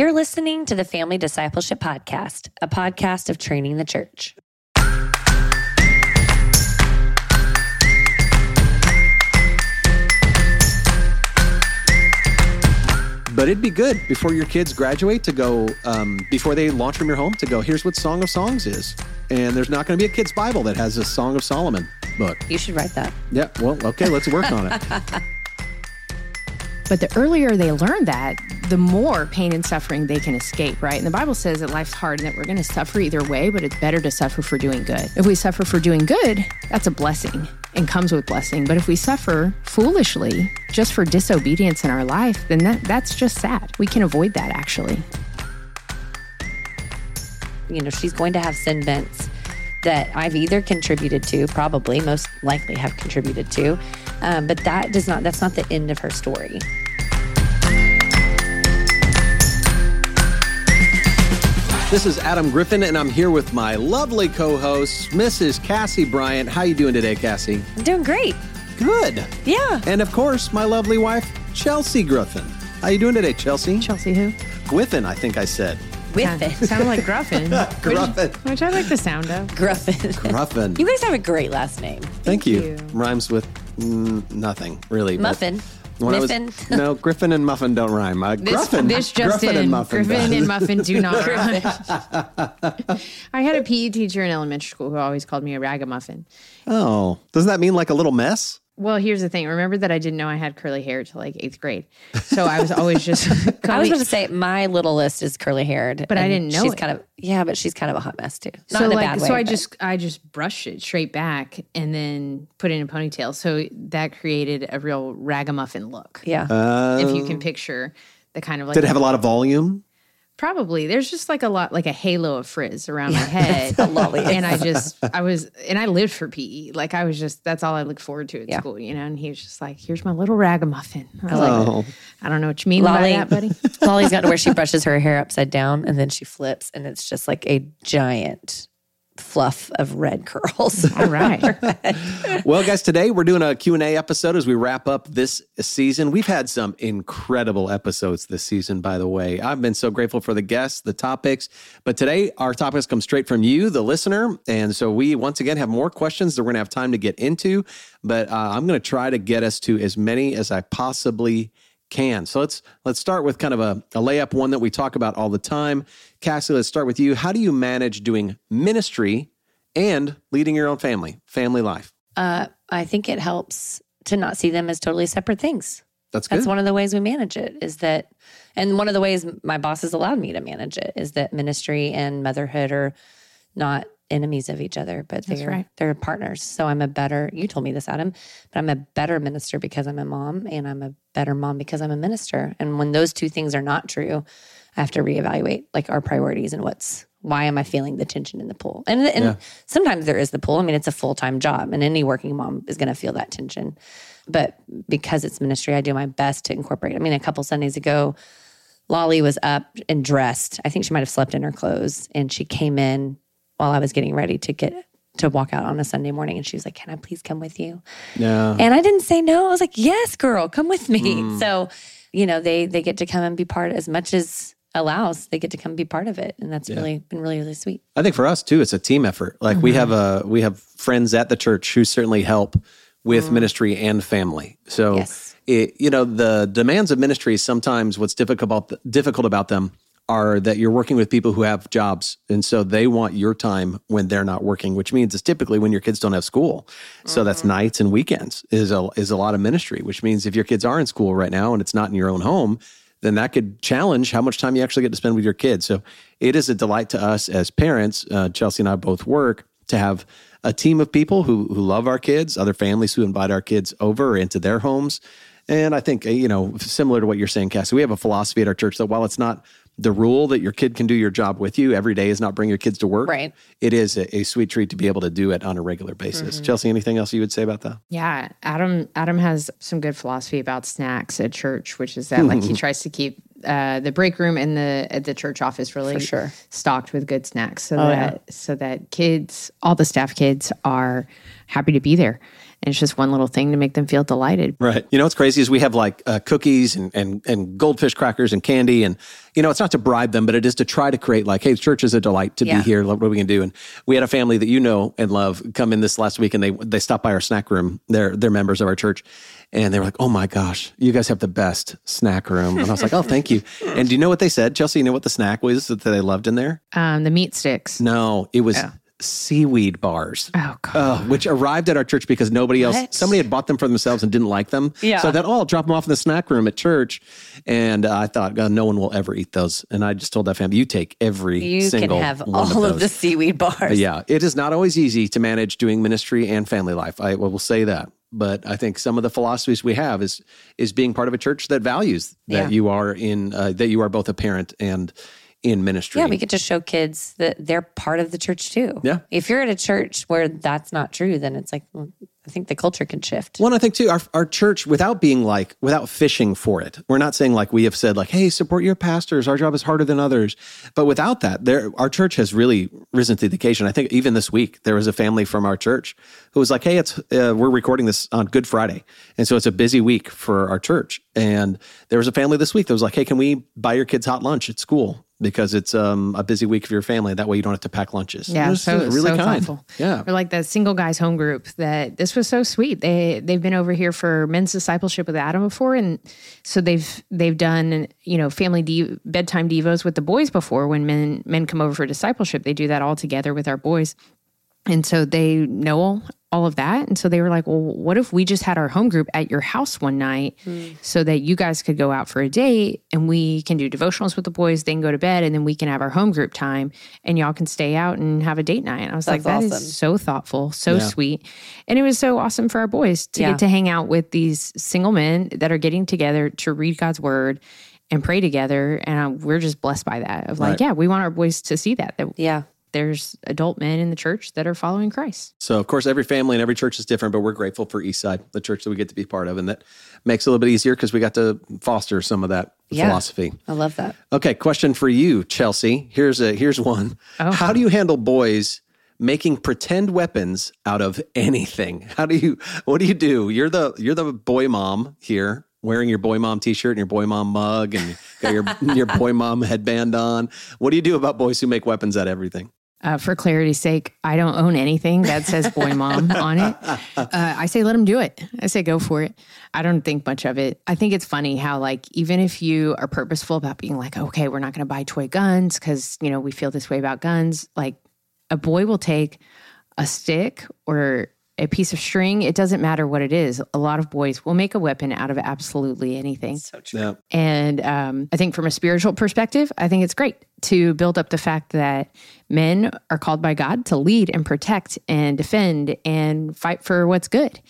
You're listening to the Family Discipleship Podcast, a podcast of training the church. But it'd be good before your kids graduate to go, um, before they launch from your home, to go, here's what Song of Songs is. And there's not going to be a kid's Bible that has a Song of Solomon book. You should write that. Yeah, well, okay, let's work on it. But the earlier they learn that, the more pain and suffering they can escape, right? And the Bible says that life's hard and that we're going to suffer either way, but it's better to suffer for doing good. If we suffer for doing good, that's a blessing and comes with blessing. But if we suffer foolishly just for disobedience in our life, then that, that's just sad. We can avoid that actually. You know, she's going to have sin bents that I've either contributed to, probably most likely have contributed to, um, but that does not, that's not the end of her story. This is Adam Griffin, and I'm here with my lovely co-host, Mrs. Cassie Bryant. How you doing today, Cassie? I'm doing great. Good. Yeah. And of course, my lovely wife, Chelsea Griffin. How you doing today, Chelsea? Chelsea, who? Griffin, I think I said. With it. Sound like Gruffin. Gruffin. Which, which I like the sound of. Gruffin. Gruffin. You guys have a great last name. Thank you. you. Rhymes with mm, nothing, really. but Muffin. when I was- no, Griffin and Muffin don't rhyme. Uh, This, Gruffin, this just Gruffin in. and Muffin Griffin does. and Muffin do not rhyme. I had a PE teacher in elementary school who always called me a ragamuffin. Oh, doesn't that mean like a little mess? Well, here's the thing. Remember that I didn't know I had curly hair till like eighth grade. So I was always just. I was going to say my little list is curly haired, But I didn't know She's it. kind of yeah, but she's kind of a hot mess too. Not so in a like bad way. so I but- just I just brushed it straight back and then put it in a ponytail. So that created a real ragamuffin look. yeah. Oh. If you can picture the kind of like Did it have a lot of volume? Probably. There's just like a lot, like a halo of frizz around my head. and I just, I was, and I lived for PE. Like I was just, that's all I looked forward to at Yeah. school, you know? And he was just like, here's my little ragamuffin. I was like, Oh, I don't know what you mean Lolly, by that, buddy. Lolly's got to where she brushes her hair upside down and then she flips, and it's just like a giant fluff of red curls. All right. well, guys, today we're doing a Q&A episode as we wrap up this season. We've had some incredible episodes this season, by the way. I've been so grateful for the guests, the topics, but today our topics come straight from you, the listener. And so we, once again, have more questions that we're going to have time to get into, but uh, I'm going to try to get us to as many as I possibly can. So let's let's start with kind of a, a layup one that we talk about all the time. Cassie, let's start with you. How do you manage doing ministry and leading your own family, family life? Uh, I think it helps to not see them as totally separate things. That's good. That's one of the ways we manage it is that, and one of the ways my boss has allowed me to manage it is that ministry and motherhood are not enemies of each other, but they're right. they're partners. So I'm a better. You told me this, Adam, but I'm a better minister because I'm a mom, and I'm a better mom because I'm a minister. And when those two things are not true, I have to reevaluate like our priorities and what's why am I feeling the tension in the pool? And and Yeah. sometimes there is the pool. I mean, it's a full time job, and any working mom is going to feel that tension. But because it's ministry, I do my best to incorporate. I mean, a couple Sundays ago, Lolly was up and dressed. I think she might have slept in her clothes, and she came in while I was getting ready to get to walk out on a Sunday morning, and she was like, "Can I please come with you?" yeah. And I didn't say no. I was like, "Yes, girl, come with me." Hmm. So, you know, they they get to come and be part as much as allows. They get to come be part of it, and that's really been really really sweet. I think for us too, it's a team effort. Like we mm-hmm. have a we have friends at the church who certainly help with mm. ministry and family. So Yes. it, you know the demands of ministry sometimes what's difficult about difficult about them are that you're working with people who have jobs and so they want your time when they're not working which means it's typically when your kids don't have school. So that's nights and weekends is a is a lot of ministry which means if your kids are in school right now and it's not in your own home then that could challenge how much time you actually get to spend with your kids. So it is a delight to us as parents uh, chelsea and i both work to have a team of people who who love our kids, other families who invite our kids over into their homes. And I think, uh, you know, similar to what you're saying, Cassie, we have a philosophy at our church that while it's not the rule that your kid can do your job with you every day is not bring your kids to work. Right. It is a, a sweet treat to be able to do it on a regular basis. Chelsea, anything else you would say about that? Yeah, Adam. Adam has some good philosophy about snacks at church, which is that like he tries to keep uh, the break room and the at the church office really sure. stocked with good snacks, so Oh, that so that kids, all the staff kids, are happy to be there. And it's just one little thing to make them feel delighted. Right. You know what's crazy is we have like uh, cookies and, and and goldfish crackers and candy and you know it's not to bribe them but it is to try to create like hey church is a delight to Yeah. be here what are we can do? And we had a family that you know and love come in this last week and they they stopped by our snack room. They're they're members of our church. And they were like oh my gosh you guys have the best snack room. And I was like oh thank you. And do you know what they said Chelsea? You know what the snack was that they loved in there? Um, the meat sticks. no it was seaweed bars Oh, God. uh, which arrived at our church because nobody else, somebody had bought them for themselves and didn't like them. Yeah. So I thought, oh, I'll drop them off in the snack room at church. And uh, I thought, God, no one will ever eat those. And I just told that family, you take every You can have all of, those. the seaweed bars. But yeah, it is not always easy to manage doing ministry and family life. I will say that. But I think some of the philosophies we have is is being part of a church that values that Yeah. you are in uh, that you are both a parent and in ministry. Yeah, we get to show kids that they're part of the church too. Yeah. If you're at a church where that's not true, then it's like, well, I think the culture can shift. Well, and I think too, our, our church, without being like, without fishing for it, we're not saying like we have said, like, hey, support your pastors. Our job is harder than others. But without that, there, our church has really risen to the occasion. I think even this week, there was a family from our church who was like, hey, it's, uh, we're recording this on Good Friday. And so it's a busy week for our church. And there was a family this week that was like, hey, can we buy your kids hot lunch at school? Because it's um, a busy week for your family. That way you don't have to pack lunches. Yeah, It was- so really so kind. thoughtful. Yeah. or like the single guys home group. That this was so sweet. They they've been over here for men's discipleship with Adam before, and so they've they've done you know family de- bedtime devos with the boys before. When men men come over for discipleship, they do that all together with our boys. And so they know all of that. And so they were like, well, what if we just had our home group at your house one night so that you guys could go out for a date and we can do devotionals with the boys, then go to bed, and then we can have our home group time and y'all can stay out and have a date night. And I was like, That's that is awesome. so thoughtful, so sweet. And it was so awesome for our boys to Yeah. get to hang out with these single men that are getting together to read God's word and pray together. And uh, we're just blessed by that of like, Right. yeah, we want our boys to see that, that Yeah. There's adult men in the church that are following Christ. So, of course, every family and every church is different, but we're grateful for Eastside, the church that we get to be part of. And that makes it a little bit easier because we got to foster some of that Yeah. philosophy. I love that. Okay, question for you, Chelsea. Here's a here's one. Oh. How do you handle boys making pretend weapons out of anything? How do you what do you do? You're the you're the boy mom here, wearing your boy mom t-shirt and your boy mom mug and got your your boy mom headband on. What do you do about boys who make weapons out of everything? Uh, for clarity's sake, I don't own anything that says boy mom on it. Uh, I say let them do it. I say go for it. I don't think much of it. I think it's funny how like even if you are purposeful about being like, okay, we're not going to buy toy guns because you know we feel this way about guns. Like a boy will take a stick or a piece of string. It doesn't matter what it is. A lot of boys will make a weapon out of absolutely anything. So true. Yeah. And um, I think from a spiritual perspective, I think it's great to build up the fact that men are called by God to lead and protect and defend and fight for what's good.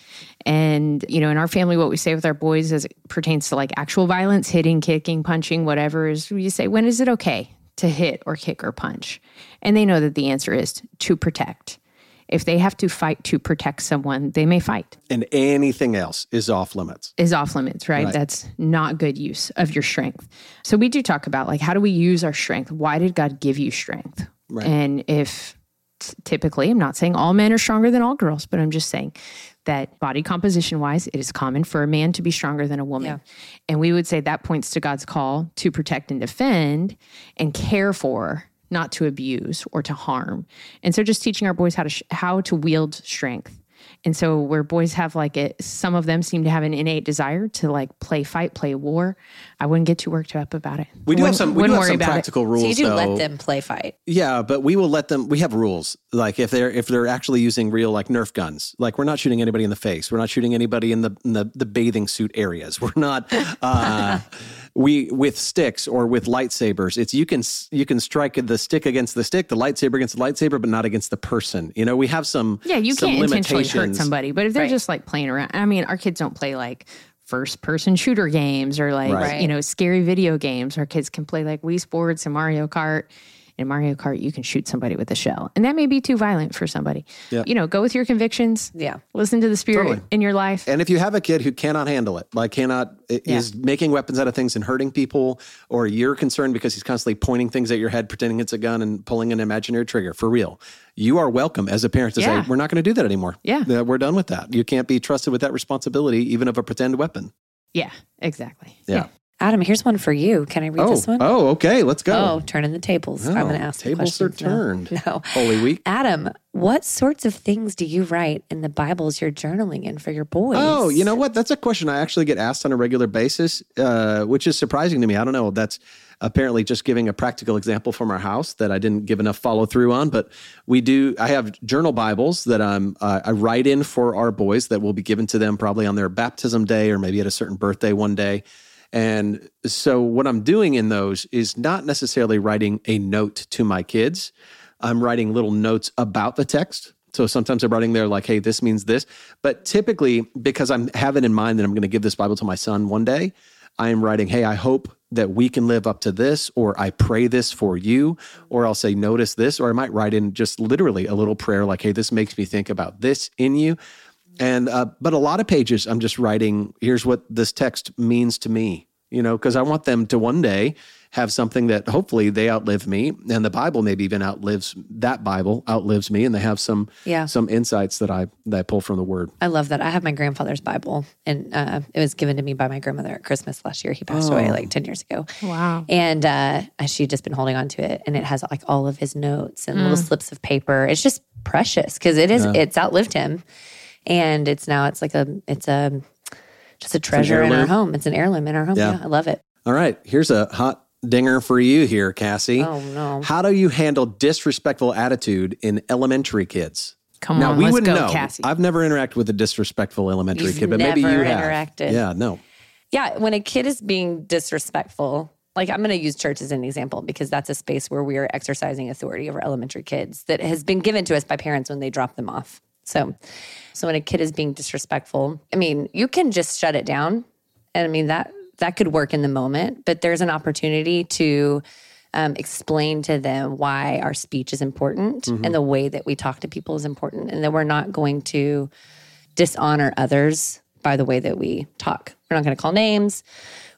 And, you know, in our family, what we say with our boys as it pertains to like actual violence, hitting, kicking, punching, whatever, is we say, when is it okay to hit or kick or punch? And they know that the answer is to protect. If they have to fight to protect someone, they may fight And anything else is off limits. is off limits, right? Right. That's not good use of your strength. So we do talk about like how do we use our strength? Why did God give you strength? And if typically, I'm not saying all men are stronger than all girls, but I'm just saying that body composition wise, it is common for a man to be stronger than a woman. And we would say that points to God's call to protect and defend and care for, not to abuse or to harm. And so just teaching our boys how to sh- how to wield strength. And so where boys have like it, some of them seem to have an innate desire to like play fight, play war. I wouldn't get too worked up about it. We do have Wouldn't- some we do wouldn't have worry some about it. practical rules So you do though. let them play fight. Yeah, but we will let them. We have rules. Like if they're if they're actually using real like Nerf guns, like we're not shooting anybody in the face. We're not shooting anybody in the in the, the bathing suit areas. We're not. Uh, we with sticks or with lightsabers. It's you can you can strike the stick against the stick, the lightsaber against the lightsaber, but not against the person. You know, we have some. Yeah, you some can't intentionally hurt somebody, but if they're Right. just like playing around, I mean, our kids don't play like first person shooter games or like, Right. you know, scary video games. Our kids can play like Wii Sports and Mario Kart. In Mario Kart, you can shoot somebody with a shell, and that may be too violent for somebody. Yeah. You know, go with your convictions. Yeah. Listen to the spirit Totally. in your life. And if you have a kid who cannot handle it, like cannot i- is making weapons out of things and hurting people, or you're concerned because he's constantly pointing things at your head, pretending it's a gun and pulling an imaginary trigger, for real, you are welcome as a parent to Yeah. say, "We're not going to do that anymore. Yeah. We're done with that. You can't be trusted with that responsibility, even of a pretend weapon." yeah, exactly. Yeah. Adam, here's one for you. Can I read Oh, this one? oh, okay. Let's go. Oh, turning the tables. I'm Oh, going to ask the tables are questions now. turned. No. Holy week. Adam, what sorts of things do you write in the Bibles you're journaling in for your boys? Oh, you know what? That's a question I actually get asked on a regular basis, uh, which is surprising to me. I don't know. That's apparently just giving a practical example from our house that I didn't give enough follow through on. But we do. I have journal Bibles that I'm uh, I write in for our boys that will be given to them probably on their baptism day or maybe at a certain birthday one day. And so what I'm doing in those is not necessarily writing a note to my kids. I'm writing little notes about the text. So sometimes I'm writing there like, hey, this means this. But typically, because I'm having in mind that I'm going to give this Bible to my son one day, I am writing, hey, I hope that we can live up to this, or I pray this for you, or I'll say, notice this, or I might write in just literally a little prayer like, hey, this makes me think about this in you. And uh, but a lot of pages, I'm just writing. Here's what this text means to me, you know, because I want them to one day have something that hopefully they outlive me, and the Bible maybe even outlives that Bible outlives me, and they have some Yeah. some insights that I that I pull from the Word. I love that. I have my grandfather's Bible, and uh, it was given to me by my grandmother at Christmas last year. He passed Oh. away like 10 years ago. Wow. And uh, she'd just been holding on to it, and it has like all of his notes and Mm. little slips of paper. It's just precious because it is. It's outlived him, and it's now it's like a it's a just a treasure in our home. It's an heirloom in our home. Yeah. Yeah, I love it. All right, here's a hot dinger for you here, Cassie. Oh no. How do you handle disrespectful attitude in elementary kids? Come now on, we let's wouldn't go, know. Cassie. I've never interacted with a disrespectful elementary You've kid, but maybe you never have. interacted. Yeah, no. Yeah, when a kid is being disrespectful, like I'm going to use church as an example because that's a space where we are exercising authority over elementary kids that has been given to us by parents when they drop them off. So, so when a kid is being disrespectful, I mean, you can just shut it down, and I mean that that could work in the moment, but there's an opportunity to um, explain to them why our speech is important and the way that we talk to people is important, and that we're not going to dishonor others by the way that we talk. We're not going to call names.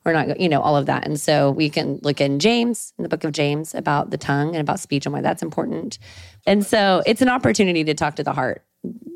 We're not, you know, all of that. And so we can look in James, in the book of James, about the tongue and about speech and why that's important. And so it's an opportunity to talk to the heart,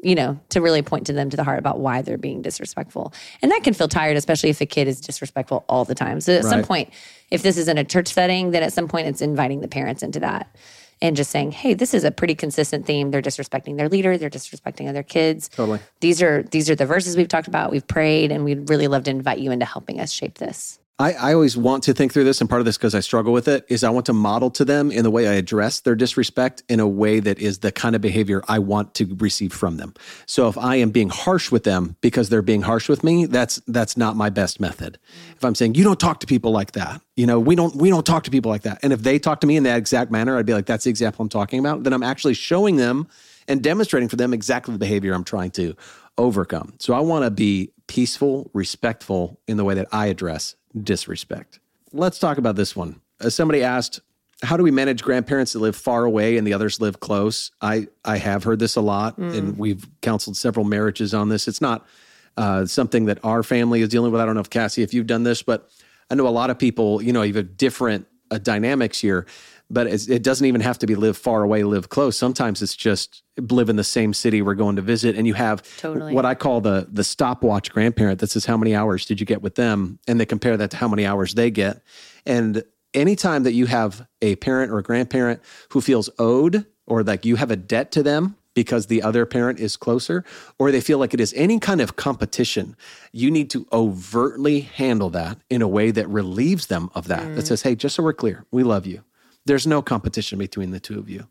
you know, to really point to them to the heart about why they're being disrespectful. And that can feel tired, especially if a kid is disrespectful all the time. So at some point, if this is in a church setting, then at some point it's inviting the parents into that and just saying, hey, this is a pretty consistent theme. They're disrespecting their leader, they're disrespecting other kids. Totally. These are these are the verses we've talked about, we've prayed, and we'd really love to invite you into helping us shape this. I, I always want to think through this, and part of this because I struggle with it is I want to model to them in the way I address their disrespect in a way that is the kind of behavior I want to receive from them. So if I am being harsh with them because they're being harsh with me, that's that's not my best method. If I'm saying you don't talk to people like that, you know, we don't we don't talk to people like that, and if they talk to me in that exact manner, I'd be like, that's the example I'm talking about. Then I'm actually showing them and demonstrating for them exactly the behavior I'm trying to overcome. So I want to be peaceful, respectful in the way that I address disrespect. Let's talk about this one. Uh, somebody asked, how do we manage grandparents that live far away and the others live close? I, I have heard this a lot, and we've counseled several marriages on this. It's not uh, something that our family is dealing with. I don't know if Cassie, if you've done this, but I know a lot of people, you know, you have different uh, dynamics here, but it's, it doesn't even have to be live far away, live close. Sometimes it's just live in the same city we're going to visit, and you have Totally. what I call the the stopwatch grandparent that says how many hours did you get with them, and they compare that to how many hours they get. And anytime that you have a parent or a grandparent who feels owed or like you have a debt to them because the other parent is closer, or they feel like it is any kind of competition, you need to overtly handle that in a way that relieves them of that. That mm-hmm. says, hey, just so we're clear, we love you. There's no competition between the two of you.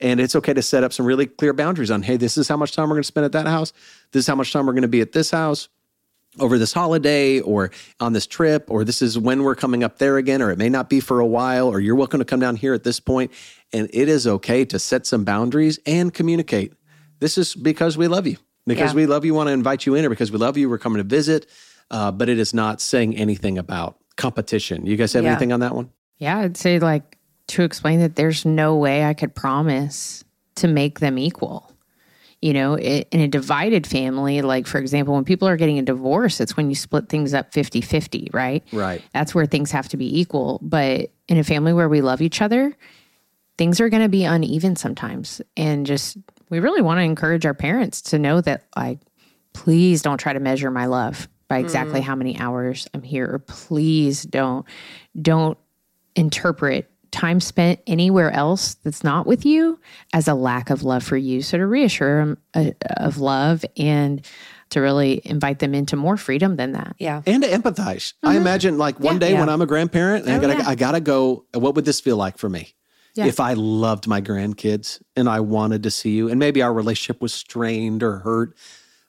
And it's okay to set up some really clear boundaries on, hey, this is how much time we're going to spend at that house. This is how much time we're going to be at this house over this holiday or on this trip, or this is when we're coming up there again, or it may not be for a while, or you're welcome to come down here at this point. And it is okay to set some boundaries and communicate. This is because we love you, because Yeah. we love you, want to invite you in, or because we love you, we're coming to visit. Uh, but it is not saying anything about competition. You guys have Yeah. anything on that one? Yeah, I'd say like to explain that there's no way I could promise to make them equal. You know, it, in a divided family, like for example, when people are getting a divorce, it's when you split things up 50 50, right? Right. That's where things have to be equal. But in a family where we love each other, things are going to be uneven sometimes. And just, we really want to encourage our parents to know that, like, please don't try to measure my love by exactly mm. how many hours I'm here, or please don't, don't interpret time spent anywhere else that's not with you as a lack of love for you. So to reassure them uh, of love and to really invite them into more freedom than that. Yeah. and to empathize. I imagine like one day Yeah. when I'm a grandparent and I Oh, gotta yeah. I gotta go, what would this feel like for me? Yeah. If I loved my grandkids and I wanted to see you, and maybe our relationship was strained or hurt,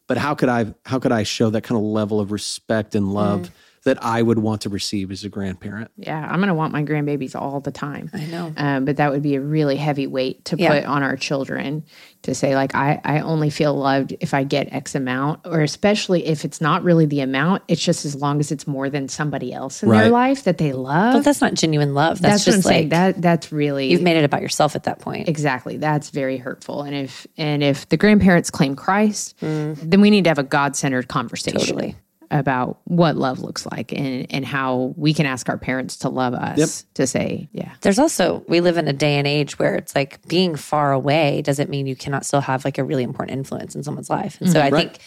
but how could I how could I show that kind of level of respect and love Mm. That I would want to receive as a grandparent? Yeah, I'm going to want my grandbabies all the time. I know. Um, but that would be a really heavy weight to Yeah. put on our children to say, like, I, I only feel loved if I get X amount, or especially if it's not really the amount, it's just as long as it's more than somebody else in Right. their life that they love. But that's not genuine love. That's, that's, what I'm just saying. like That that's really you've made it about yourself at that point. Exactly. That's very hurtful. And if and if the grandparents claim Christ, then we need to have a God centered conversation Mm. Totally. About what love looks like and and how we can ask our parents to love us Yep. to say, yeah. There's also we live in a day and age where it's like being far away doesn't mean you cannot still have like a really important influence in someone's life. And so I think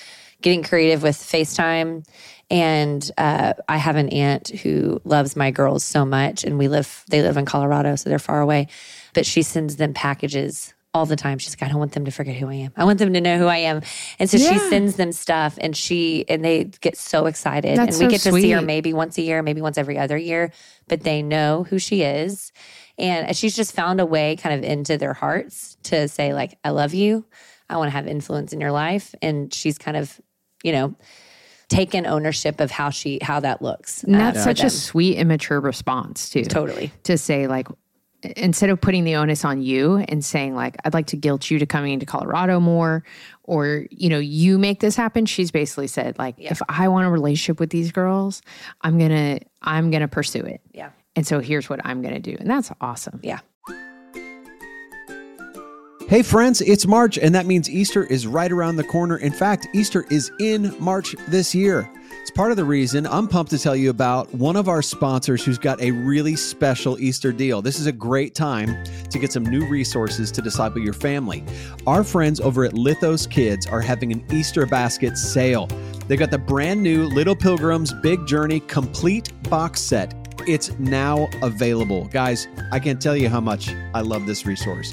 getting creative with FaceTime and uh, I have an aunt who loves my girls so much and we live they live in Colorado so they're far away but she sends them packages all the time. She's like, I don't want them to forget who I am. I want them to know who I am. And so she sends them stuff and she and they get so excited. That's and we so get to see her maybe once a year, maybe once every other year, but they know who she is. And she's just found a way kind of into their hearts to say, like, I love you. I want to have influence in your life. And she's kind of, you know, taken ownership of how she how that looks. And uh, that's for such a sweet, immature response too. totally. To say like instead of putting the onus on you and saying like I'd like to guilt you to coming into Colorado more or you know you make this happen she's basically said like if I want a relationship with these girls I'm going to I'm going to pursue it. Yeah. And so here's what I'm going to do. And that's awesome. Yeah. Hey, friends, it's March, and that means Easter is right around the corner. In fact, Easter is in March this year. It's part of the reason I'm pumped to tell you about one of our sponsors who's got a really special Easter deal. This is a great time to get some new resources to disciple your family. Our friends over at Lithos Kids are having an Easter basket sale. They got the brand new Little Pilgrims Big Journey complete box set. It's now available. Guys, I can't tell you how much I love this resource.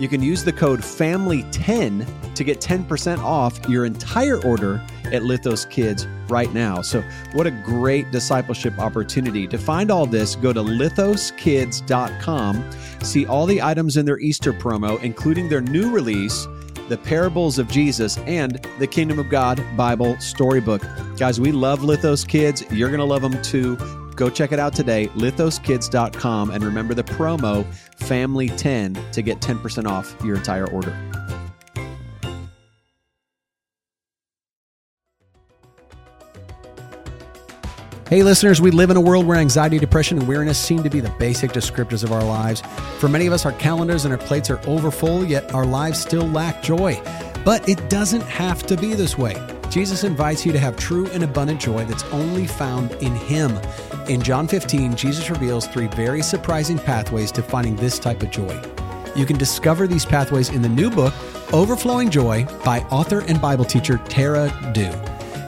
You can use the code FAMILY10 to get 10% off your entire order at Lithos Kids right now. So, what a great discipleship opportunity. To find all this, go to lithoskids.com, see all the items in their Easter promo, including their new release, The Parables of Jesus, and the Kingdom of God Bible Storybook. Guys, we love Lithos Kids. You're going to love them too. Go check it out today, lithoskids.com, and remember the promo FAMILY10 to get 10% off your entire order. Hey, listeners, we live in a world where anxiety, depression, and weariness seem to be the basic descriptors of our lives. For many of us, our calendars and our plates are overfull, yet our lives still lack joy. But it doesn't have to be this way. Jesus invites you to have true and abundant joy that's only found in Him. In John 15, Jesus reveals three very surprising pathways to finding this type of joy. You can discover these pathways in the new book, Overflowing Joy, by author and Bible teacher Tara Dew.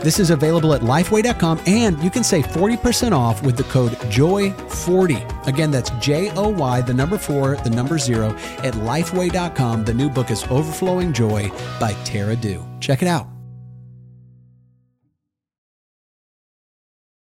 This is available at lifeway.com and you can save 40% off with the code JOY40. Again, that's J O Y, the number four, the number zero, at lifeway.com. The new book is Overflowing Joy by Tara Dew. Check it out.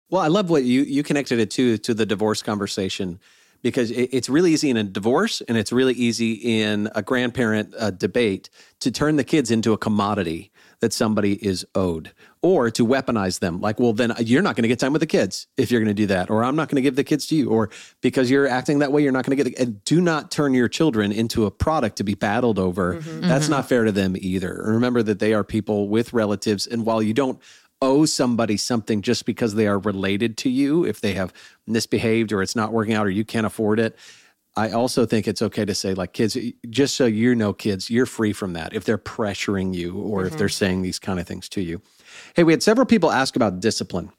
Well, I love what you you connected it to to the divorce conversation because it, it's really easy in a divorce and it's really easy in a grandparent uh, debate to turn the kids into a commodity that somebody is owed or to weaponize them like well then you're not going to get time with the kids if you're going to do that or i'm not going to give the kids to you or because you're acting that way you're not going to get the, and do not turn your children into a product to be battled over mm-hmm. that's mm-hmm. not fair to them either remember that they are people with relatives and while you don't owe somebody something just because they are related to you if they have misbehaved or it's not working out or you can't afford it I also think it's okay to say, like, kids, just so you know, kids, you're free from that if they're pressuring you or mm-hmm. if they're mm-hmm. saying these kind of things to you. Hey, we had several people ask about discipline.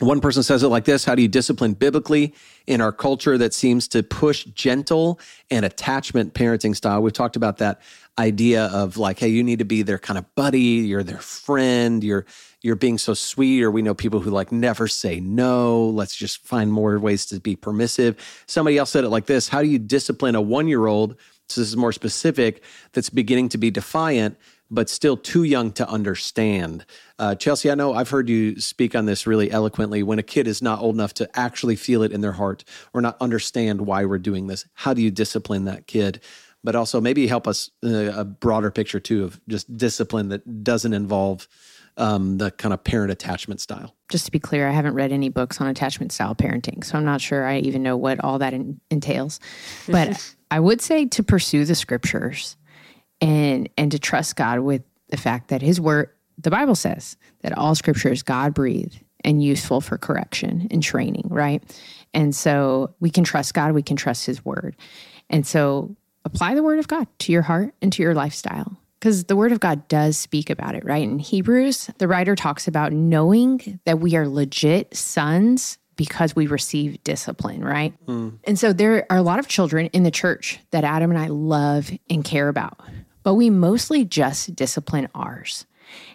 One person says it like this How do you discipline biblically in our culture that seems to push gentle and attachment parenting style? We've talked about that idea of like, hey, you need to be their kind of buddy, you're their friend, you're you're being so sweet, or we know people who like never say no. Let's just find more ways to be permissive. Somebody else said it like this How do you discipline a one year old? So this is more specific, that's beginning to be defiant, but still too young to understand. Uh, Chelsea, I know I've heard you speak on this really eloquently. When a kid is not old enough to actually feel it in their heart or not understand why we're doing this, how do you discipline that kid? But also maybe help us uh, a broader picture too of just discipline that doesn't involve um, the kind of parent attachment style. Just to be clear, I haven't read any books on attachment style parenting, so I'm not sure I even know what all that in, entails. But I would say to pursue the scriptures and and to trust God with the fact that His word, the Bible says that all scripture is God breathed and useful for correction and training, right? And so we can trust God, we can trust His word, and so apply the word of God to your heart and to your lifestyle because the word of God does speak about it, right? In Hebrews, the writer talks about knowing that we are legit sons because we receive discipline, right? Mm. And so there are a lot of children in the church that Adam and I love and care about, but we mostly just discipline ours.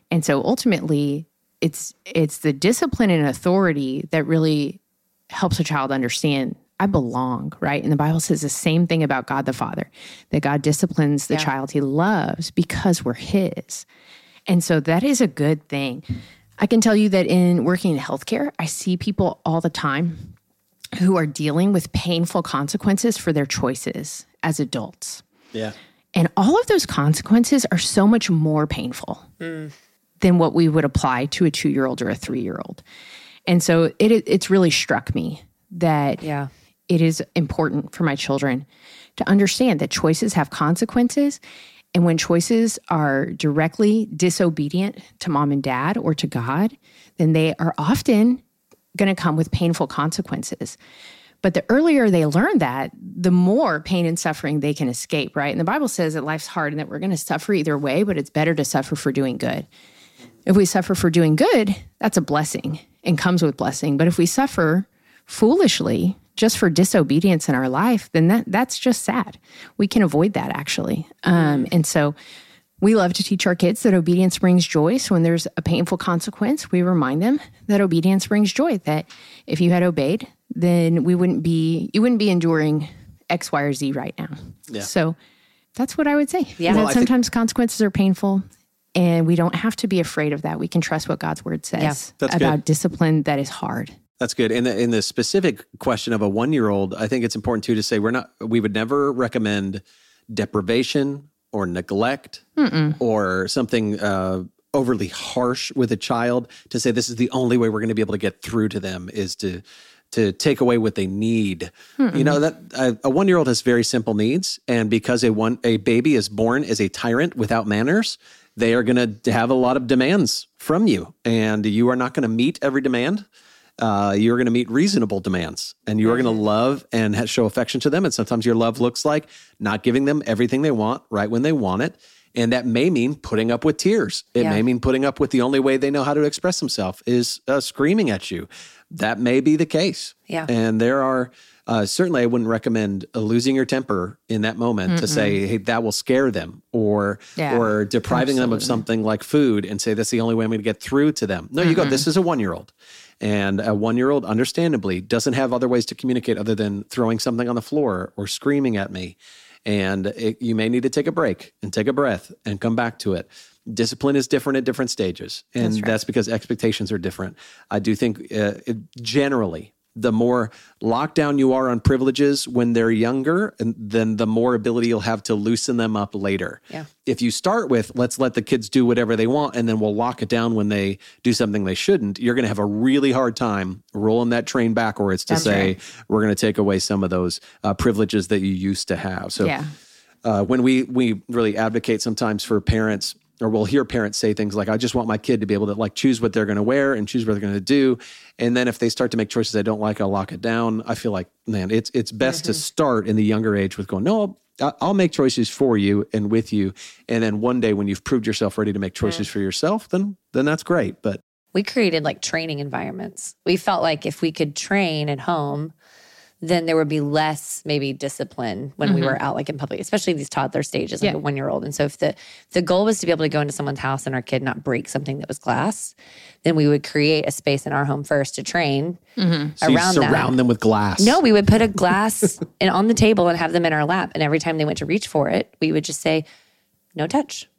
And so ultimately, it's it's the discipline and authority that really helps a child understand I belong, right? And the Bible says the same thing about God the Father that God disciplines the yeah. child he loves because we're his. And so that is a good thing. I can tell you that in working in healthcare, I see people all the time who are dealing with painful consequences for their choices as adults. Yeah. And all of those consequences are so much more painful mm. than what we would apply to a two year old or a three year old. And so it, it's really struck me that yeah it is important for my children to understand that choices have consequences. And when choices are directly disobedient to mom and dad or to God, then they are often going to come with painful consequences. But the earlier they learn that, the more pain and suffering they can escape, right? And the Bible says that life's hard and that we're going to suffer either way, but it's better to suffer for doing good. If we suffer for doing good, that's a blessing and comes with blessing. But if we suffer foolishly, just for disobedience in our life, then that that's just sad. We can avoid that actually. Um, and so we love to teach our kids that obedience brings joy. So when there's a painful consequence, we remind them that obedience brings joy. That if you had obeyed, then we wouldn't be you wouldn't be enduring X, Y, or Z right now. Yeah. So that's what I would say. Yeah. Well, sometimes think- consequences are painful. And we don't have to be afraid of that. We can trust what God's word says yeah. about good. discipline that is hard. That's good. In the in the specific question of a one year old, I think it's important too to say we're not we would never recommend deprivation or neglect Mm-mm. or something uh, overly harsh with a child to say this is the only way we're going to be able to get through to them is to to take away what they need. Mm-mm. You know that a, a one year old has very simple needs, and because a one a baby is born as a tyrant without manners, they are going to have a lot of demands from you, and you are not going to meet every demand uh, you're going to meet reasonable demands and you're going to mm-hmm. love and show affection to them. And sometimes your love looks like not giving them everything they want right when they want it. And that may mean putting up with tears. It yeah. may mean putting up with the only way they know how to express themselves is uh, screaming at you. That may be the case. Yeah. And there are uh, certainly, I wouldn't recommend uh, losing your temper in that moment Mm-mm. to say, "Hey, that will scare them," or yeah, or depriving absolutely. them of something like food and say that's the only way I'm going to get through to them. No, mm you go. This is a one year old, and a one year old, understandably, doesn't have other ways to communicate other than throwing something on the floor or screaming at me. And it, you may need to take a break and take a breath and come back to it. Discipline is different at different stages. And that's, right. that's because expectations are different. I do think uh, it, generally, the more lockdown you are on privileges when they're younger, and then the more ability you'll have to loosen them up later. Yeah. If you start with let's let the kids do whatever they want and then we'll lock it down when they do something they shouldn't, you're going to have a really hard time rolling that train backwards to That's say right. we're going to take away some of those uh, privileges that you used to have. So Yeah. uh, when we we really advocate sometimes for parents or we'll hear parents say things like i just want my kid to be able to like choose what they're going to wear and choose what they're going to do. And then if they start to make choices i don't like i'll lock it down. I feel like man it's it's best to mm-hmm. start in the younger age with going no I'll, I'll make choices for you and with you. And then one day when you've proved yourself ready to make choices mm. for yourself then then that's great but we created like training environments. We felt like if we could train at home, then there would be less maybe discipline when we were mm-hmm. out like in public, especially these toddler stages, like Yeah. a one year old. And so if the if the goal was to be able to go into someone's house and our kid not break something that was glass, then we would create a space in our home first to train mm-hmm. so you around that. surround them with glass No, we would put a glass in, on the table and have them in our lap. And every time they went to reach for it, we would just say, no touch.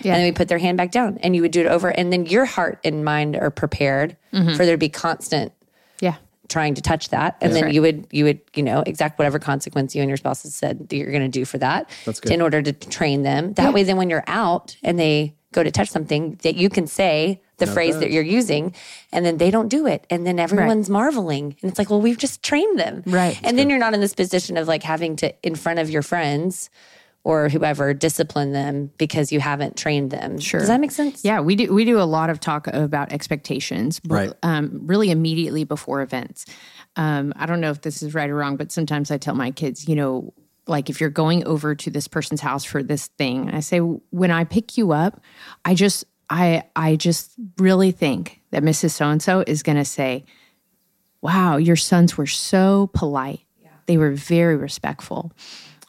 Yeah. And then we put their hand back down and you would do it over. And then your heart and mind are prepared mm-hmm. for there to be constant Yeah. Trying to touch that. And then right. you would, you would, you know, exact whatever consequence you and your spouse has said that you're going to do for that That's good. in order to train them. That way, then when you're out and they go to touch something that you can say the phrase that you're using and then they don't do it. And then everyone's marveling. And it's like, well, we've just trained them. Right. And then you're not in this position of like having to, in front of your friends or whoever, discipline them because you haven't trained them. Sure. Does that make sense? Yeah, we do. We do a lot of talk about expectations, Right. Um, really immediately before events. Um, I don't know if this is right or wrong, but sometimes I tell my kids, you know, like if you're going over to this person's house for this thing, I say, when I pick you up, I just, I, I just really think that Mrs. So and So is going to say, "Wow, your sons were so polite. They were very respectful."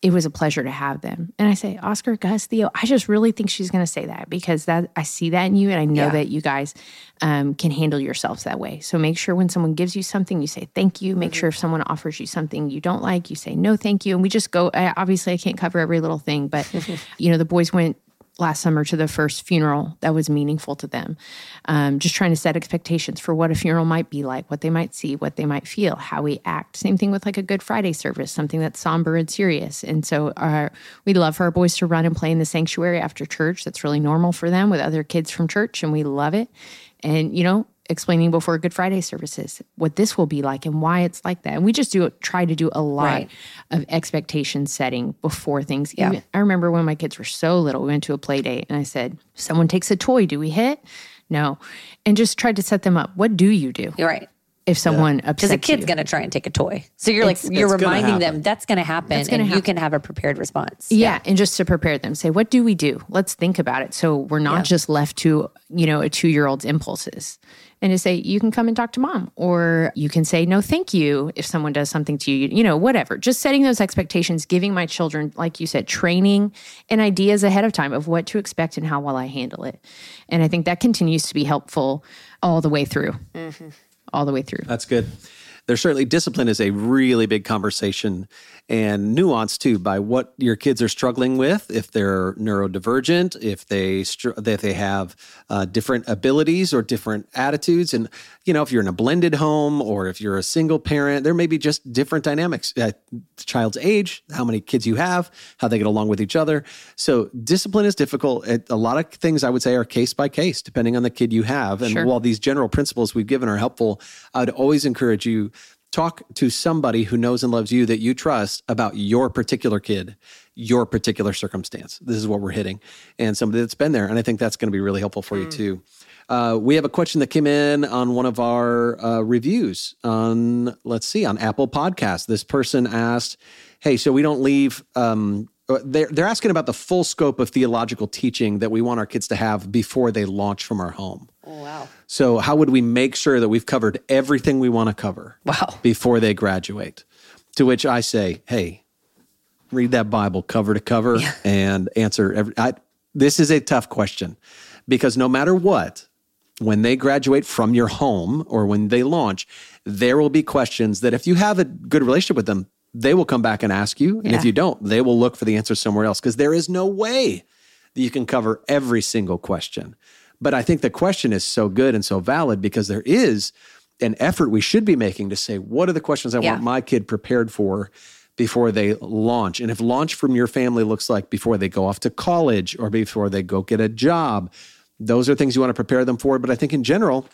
It was a pleasure to have them. And I say, Oscar, Gus, Theo, I just really think she's going to say that because that I see that in you, and I know Yeah. that you guys um, can handle yourselves that way. So make sure when someone gives you something, you say thank you. Make sure if someone offers you something you don't like, you say no, thank you. And we just go. I, obviously, I can't cover every little thing, but you know, the boys went last summer to the first funeral that was meaningful to them. Um, just trying to set expectations for what a funeral might be like, what they might see, what they might feel, how we act. Same thing with like a Good Friday service, something that's somber and serious. And so our, we love for our boys to run and play in the sanctuary after church. That's really normal for them with other kids from church, and we love it. And, you know, explaining before Good Friday services what this will be like and why it's like that. And we just do try to do a lot Right. of expectation setting before things. Even, I remember when my kids were so little, we went to a play date and I said, Someone takes a toy, do we hit? No. And just tried to set them up. What do you do You're right. If someone Because upsets a kid's going to try and take a toy. So you're like, you're reminding them that's going to happen gonna and you can have a prepared response. Yeah, and just to prepare them, say, what do we do? Let's think about it. So we're not just left to, you know, a two year old's impulses. And to say, you can come and talk to mom, or you can say, no, thank you if someone does something to you, you know, whatever. Just setting those expectations, giving my children, like you said, training and ideas ahead of time of what to expect and how will I handle it. And I think that continues to be helpful all the way through. All the way through. That's good. There's certainly discipline is a really big conversation and nuance too by what your kids are struggling with. If they're neurodivergent, if they if they have uh, different abilities or different attitudes, and you know if you're in a blended home or if you're a single parent, there may be just different dynamics. Uh, the child's age, how many kids you have, how they get along with each other. So discipline is difficult. It, a lot of things I would say are case by case, depending on the kid you have. And Sure. while these general principles we've given are helpful, I'd always encourage you talk to somebody who knows and loves you that you trust about your particular kid, your particular circumstance. This is what we're hitting, and somebody that's been there. And I think that's going to be really helpful for you too. Uh, we have a question that came in on one of our uh, reviews on, let's see, on Apple Podcast. This person asked, "Hey, so we don't leave." Um, uh, they're, they're asking about the full scope of theological teaching that we want our kids to have before they launch from our home. Oh, wow. So, how would we make sure that we've covered everything we want to cover Wow. before they graduate? To which I say, hey, read that Bible cover to cover and answer every. I, this is a tough question because no matter what, when they graduate from your home or when they launch, there will be questions that if you have a good relationship with them, they will come back and ask you. And if you don't, they will look for the answer somewhere else because there is no way that you can cover every single question. But I think the question is so good and so valid because there is an effort we should be making to say, what are the questions I Yeah. want my kid prepared for before they launch? And if launch from your family looks like before they go off to college or before they go get a job, those are things you want to prepare them for. But I think in general,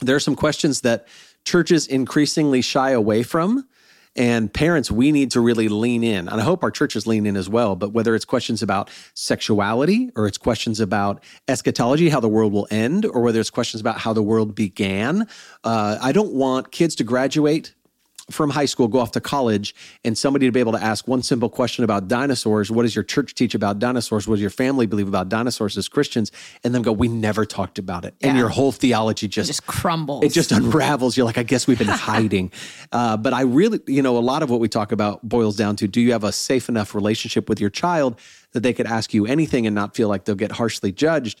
there are some questions that churches increasingly shy away from. And parents, we need to really lean in. And I hope our churches lean in as well. But whether it's questions about sexuality or it's questions about eschatology, how the world will end, or whether it's questions about how the world began, uh, I don't want kids to graduate from high school, go off to college, and somebody to be able to ask one simple question about dinosaurs. What does your church teach about dinosaurs? What does your family believe about dinosaurs as Christians? And then go, we never talked about it. And your whole theology just, Just crumbles. it just unravels. You're like, I guess we've been hiding. Uh, but I really, you know, a lot of what we talk about boils down to do you have a safe enough relationship with your child that they could ask you anything and not feel like they'll get harshly judged?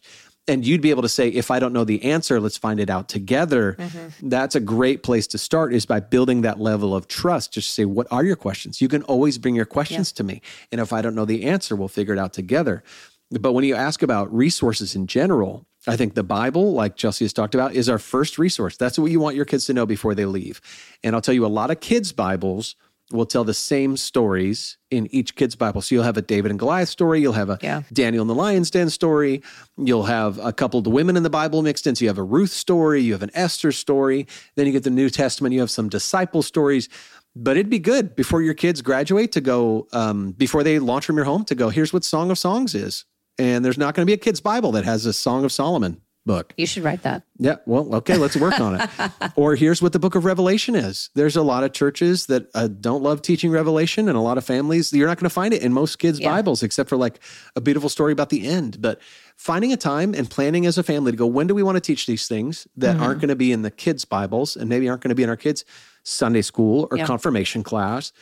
And you'd be able to say, if I don't know the answer, let's find it out together. Mm-hmm. That's a great place to start is by building that level of trust. Just say, what are your questions? You can always bring your questions to me. And if I don't know the answer, we'll figure it out together. But when you ask about resources in general, I think the Bible, like Chelsea has talked about, is our first resource. That's what you want your kids to know before they leave. And I'll tell you, a lot of kids' Bibles will tell the same stories in each kid's Bible. So you'll have a David and Goliath story, you'll have a Yeah. Daniel and the Lion's Den story, you'll have a couple of the women in the Bible mixed in. So you have a Ruth story, you have an Esther story, then you get the New Testament, you have some disciple stories. But it'd be good before your kids graduate to go, um, before they launch from your home, to go, here's what Song of Songs is. And there's not going to be a kid's Bible that has a Song of Solomon book. You should write that. Yeah, well, okay, let's work on it. or here's what the book of Revelation is. There's a lot of churches that uh, don't love teaching Revelation, and a lot of families, you're not going to find it in most kids' Yeah. Bibles, except for like a beautiful story about the end. But finding a time and planning as a family to go, when do we want to teach these things that Mm-hmm. aren't going to be in the kids' Bibles and maybe aren't going to be in our kids' Sunday school or Yeah. confirmation class?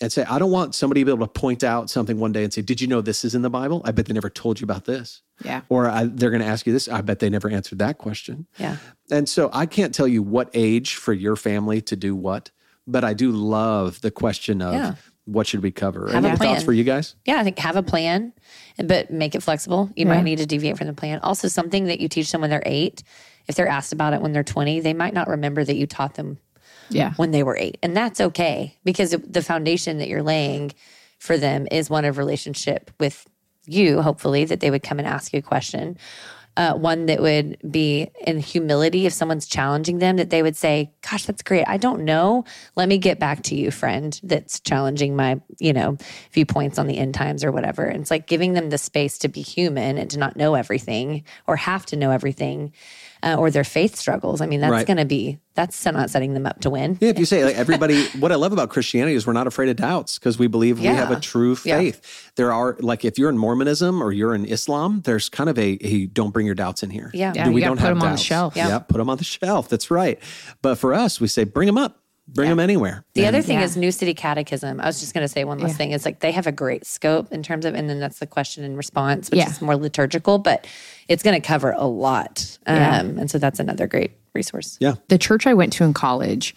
And say, I don't want somebody to be able to point out something one day and say, Did you know this is in the Bible? I bet they never told you about this. Yeah. Or I, they're going to ask you this. I bet they never answered that question. Yeah. And so I can't tell you what age for your family to do what, but I do love the question of Yeah. what should we cover. Have Any a thoughts for you guys? Yeah, I think have a plan, but make it flexible. You Yeah. might need to deviate from the plan. Also, something that you teach them when they're eight, if they're asked about it when they're 20, they might not remember that you taught them Yeah. when they were eight. And that's okay because the foundation that you're laying for them is one of relationship with you, hopefully, that they would come and ask you a question. Uh, one that would be in humility if someone's challenging them, that they would say, Gosh, that's great. I don't know. Let me get back to you, friend, that's challenging my, you know, viewpoints on the end times or whatever. And it's like giving them the space to be human and to not know everything or have to know everything uh, or their faith struggles. I mean, that's Right. going to be, that's not setting them up to win. Yeah, if you say like everybody, what I love about Christianity is we're not afraid of doubts because we believe we have a Yeah. true Yeah. faith. There are like if you're in Mormonism or you're in Islam, there's kind of a, a don't bring your doubts in here. Yeah. Yeah, Do you we gotta don't put have them on the shelf. Yeah. Yeah. put them on the shelf. That's right. But for us, we say bring them up, bring them anywhere. The other thing Yeah. is New City Catechism. I was just going to say one last Yeah. thing. It's like they have a great scope in terms of, and then that's the question and response, which Yeah. is more liturgical, but it's going to cover a lot. Um, And so that's another great resource. Yeah. the church I went to in college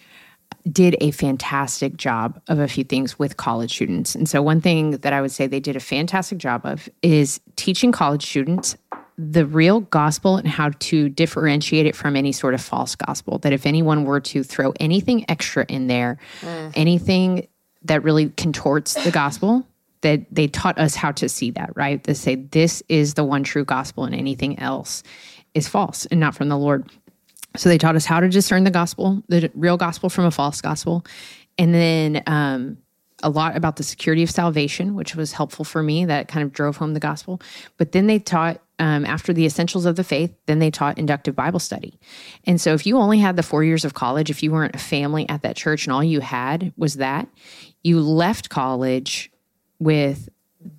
did a fantastic job of a few things with college students. And so, one thing that I would say they did a fantastic job of is teaching college students the real gospel and how to differentiate it from any sort of false gospel. That if anyone were to throw anything extra in there, anything that really contorts the gospel, that they taught us how to see that, right? To say this is the one true gospel and anything else is false and not from the Lord. So they taught us how to discern the gospel, the real gospel from a false gospel. And then um, a lot about the security of salvation, which was helpful for me. That kind of drove home the gospel. But then they taught, um, after the essentials of the faith, then they taught inductive Bible study. And so if you only had the four years of college, if you weren't a family at that church and all you had was that, you left college with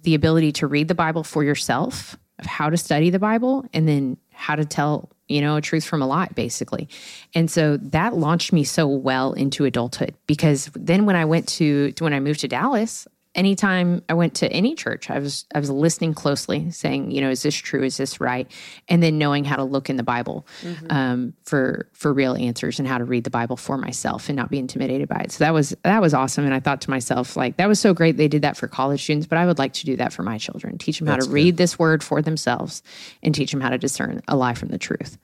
the ability to read the Bible for yourself, of how to study the Bible, and then how to tell, you know, a truth from a lie, basically. And so that launched me so well into adulthood because then when I went to, to when I moved to Dallas, anytime I went to any church, I was I was listening closely, saying, you know, is this true? Is this right? And then knowing how to look in the Bible um, for for real answers and how to read the Bible for myself and not be intimidated by it. So that was that was awesome. And I thought to myself, like, that was so great they did that for college students, but I would like to do that for my children. Teach them how to read this word for themselves and teach them how to discern a lie from the truth.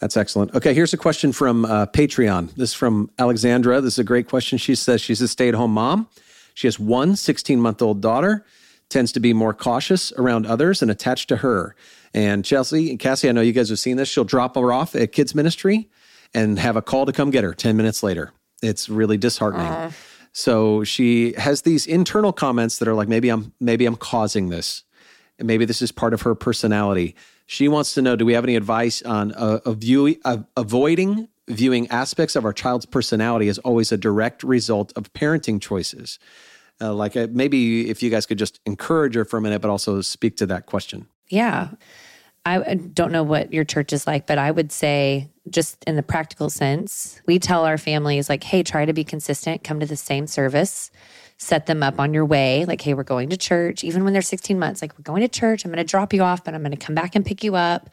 That's excellent. Okay, here's a question from uh, Patreon. This is from Alexandra. This is a great question. She says she's a stay at home mom. She has one 16 month old daughter, tends to be more cautious around others and attached to her. And Chelsea and Cassie, I know you guys have seen this. She'll drop her off at kids' ministry and have a call to come get her 10 minutes later. It's really disheartening. So she has these internal comments that are like, maybe I'm maybe I'm causing this. And maybe this is part of her personality. She wants to know do we have any advice on uh, a view, uh, avoiding viewing aspects of our child's personality as always a direct result of parenting choices? Uh, like uh, maybe if you guys could just encourage her for a minute, but also speak to that question. Yeah. I don't know what your church is like, but I would say, just in the practical sense, we tell our families, like, hey, try to be consistent, come to the same service, set them up on your way. Like, hey, we're going to church, even when they're 16 months, like, we're going to church. I'm going to drop you off, but I'm going to come back and pick you up.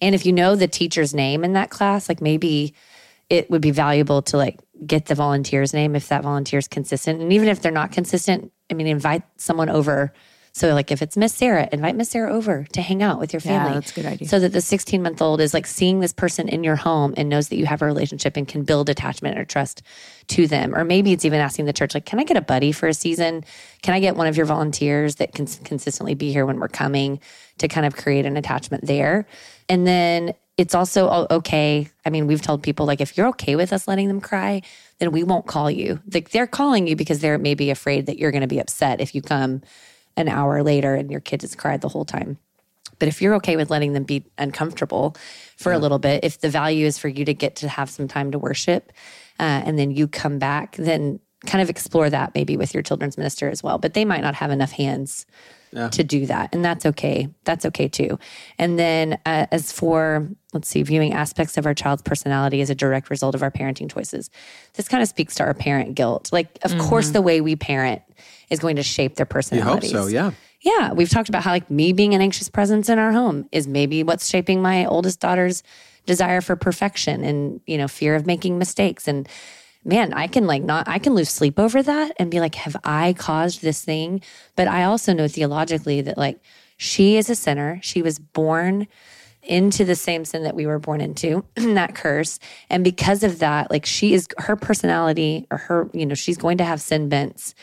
And if you know the teacher's name in that class, like, maybe it would be valuable to like get the volunteer's name if that volunteer is consistent. And even if they're not consistent, I mean, invite someone over so, like, if it's Miss Sarah, invite Miss Sarah over to hang out with your family. Yeah, that's a good idea. So that the 16 month old is like seeing this person in your home and knows that you have a relationship and can build attachment or trust to them. Or maybe it's even asking the church, like, can I get a buddy for a season? Can I get one of your volunteers that can consistently be here when we're coming to kind of create an attachment there? And then it's also okay. I mean, we've told people, like, if you're okay with us letting them cry, then we won't call you. Like, they're calling you because they're maybe afraid that you're going to be upset if you come an hour later and your kid has cried the whole time. But if you're okay with letting them be uncomfortable for a little bit, if the value is for you to get to have some time to worship uh, and then you come back, then kind of explore that maybe with your children's minister as well. But they might not have enough hands to do that. And that's okay. That's okay too. And then uh, as for, let's see, viewing aspects of our child's personality as a direct result of our parenting choices, this kind of speaks to our parent guilt. Like, of course, the way we parent is going to shape their personality. You hope so, yeah. Yeah, we've talked about how like me being an anxious presence in our home is maybe what's shaping my oldest daughter's desire for perfection and, you know, fear of making mistakes and man, I can like not I can lose sleep over that and be like have I caused this thing? But I also know theologically that like she is a sinner. She was born into the same sin that we were born into, that curse. And because of that, like she is her personality or her, you know, she's going to have sin bents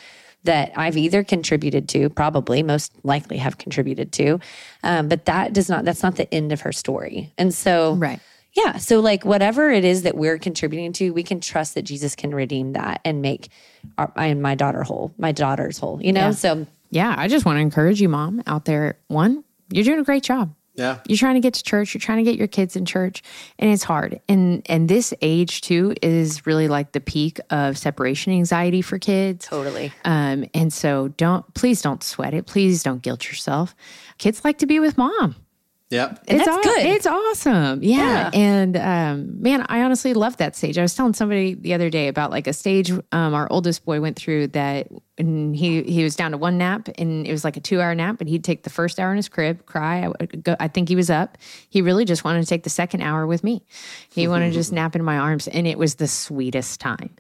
that I've either contributed to, probably most likely have contributed to. Um, but that does not, that's not the end of her story. And so, Right. Yeah. So, like, whatever it is that we're contributing to, we can trust that Jesus can redeem that and make our, and my daughter whole, my daughter's whole, you know? So, Yeah, I just want to encourage you, mom, out there. One, you're doing a great job. Yeah. You're trying to get to church. You're trying to get your kids in church, and it's hard. And and this age too is really like the peak of separation anxiety for kids. totally. Um, and so don't please don't sweat it. Please don't guilt yourself. Kids like to be with mom. Yep. And it's that's aw- good. It's awesome. Yeah. And um, man, I honestly love that stage. I was telling somebody the other day about like a stage um, our oldest boy went through that and he he was down to one nap and it was like a two hour nap, but he'd take the first hour in his crib, cry. I, go, I think he was up. He really just wanted to take the second hour with me. He wanted to just nap in my arms, and it was the sweetest time.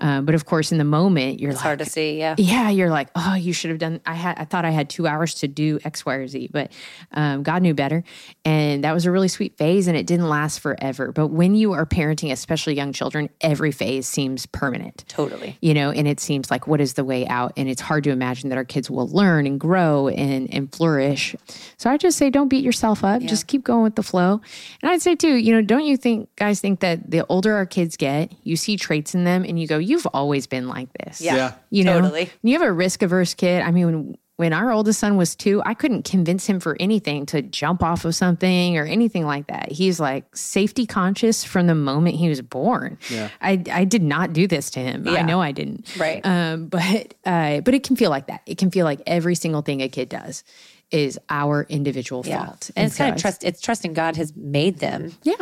Um, but of course, in the moment, you're It's like, hard to see. Yeah. yeah, you're like, oh, you should have done. I had, I thought I had two hours to do X, Y, or Z, but um, God knew better, and that was a really sweet phase, and it didn't last forever. But when you are parenting, especially young children, every phase seems permanent. Totally. You know, and it seems like what is the way out? And it's hard to imagine that our kids will learn and grow and and flourish. So I just say, don't beat yourself up. Just keep going with the flow. And I'd say too, you know, don't you think guys think that the older our kids get, you see traits in them, and you go, you've always been like this. Yeah. Yeah. You know, Totally. you have a risk averse kid. I mean, when, when our oldest son was two, I couldn't convince him for anything to jump off of something or anything like that. He's like safety conscious from the moment he was born. Yeah. I, I did not do this to him. I know I didn't. Right. Um, but uh, but it can feel like that. It can feel like every single thing a kid does is our individual Yeah. fault. And it's kind of trust, it's trusting God has made them Yeah.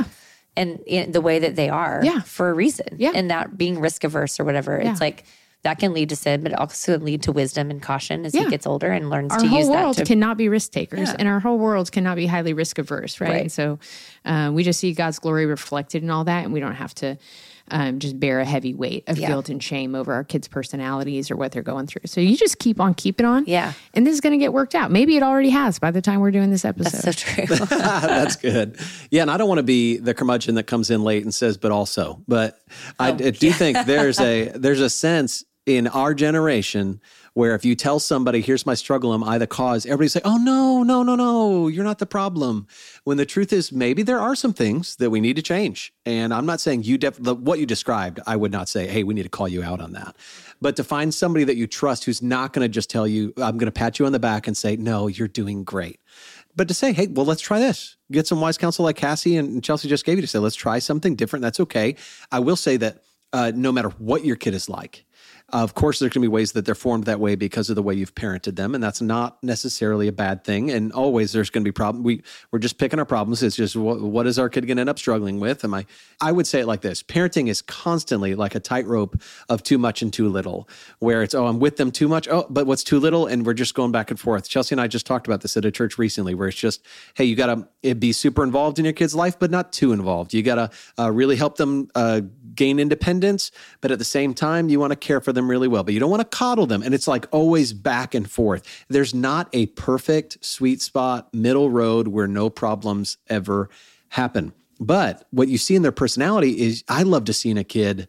and in the way that they are Yeah. for a reason. Yeah. And that being risk averse or whatever, Yeah. it's like that can lead to sin, but it also can lead to wisdom and caution as Yeah. he gets older and learns our to use that Our whole world cannot be risk takers Yeah. and our whole world cannot be highly risk averse right, Right. and so um, we just see god's glory reflected in all that and we don't have to um, just bear a heavy weight of Yeah. guilt and shame over our kids' personalities or what they're going through. So you just keep on keeping on. Yeah. And this is going to get worked out. Maybe it already has by the time we're doing this episode. That's So true. That's good. Yeah, and I don't want to be the curmudgeon that comes in late and says, "But also," but I, I do think there's a there's a sense in our generation where if you tell somebody, "Here's my struggle, am I the cause?" Everybody's like, "Oh no, no, no, no, you're not the problem." When the truth is, maybe there are some things that we need to change. And I'm not saying you def- the, what you described. I would not say, "Hey, we need to call you out on that." But to find somebody that you trust who's not going to just tell you, "I'm going to pat you on the back and say, no, you're doing great." but to say, hey, well, let's try this. Get some wise counsel like Cassie and Chelsea just gave you to say, let's try something different. That's okay. I will say that uh, no matter what your kid is like, of course, there's going to be ways that they're formed that way because of the way you've parented them, and that's not necessarily a bad thing. And always there's going to be problem. We we're just picking our problems. It's just what, what is our kid going to end up struggling with? Am I? I would say it like this: parenting is constantly like a tightrope of too much and too little, where it's oh I'm with them too much, oh but what's too little, and we're just going back and forth. Chelsea and I just talked about this at a church recently, where it's just hey you got to be super involved in your kid's life, but not too involved. You got to uh, really help them uh, gain independence, but at the same time you want to care for them really well, but you don't want to coddle them, and it's like always back and forth. There's not a perfect sweet spot middle road where no problems ever happen. But what you see in their personality is I love to see in a kid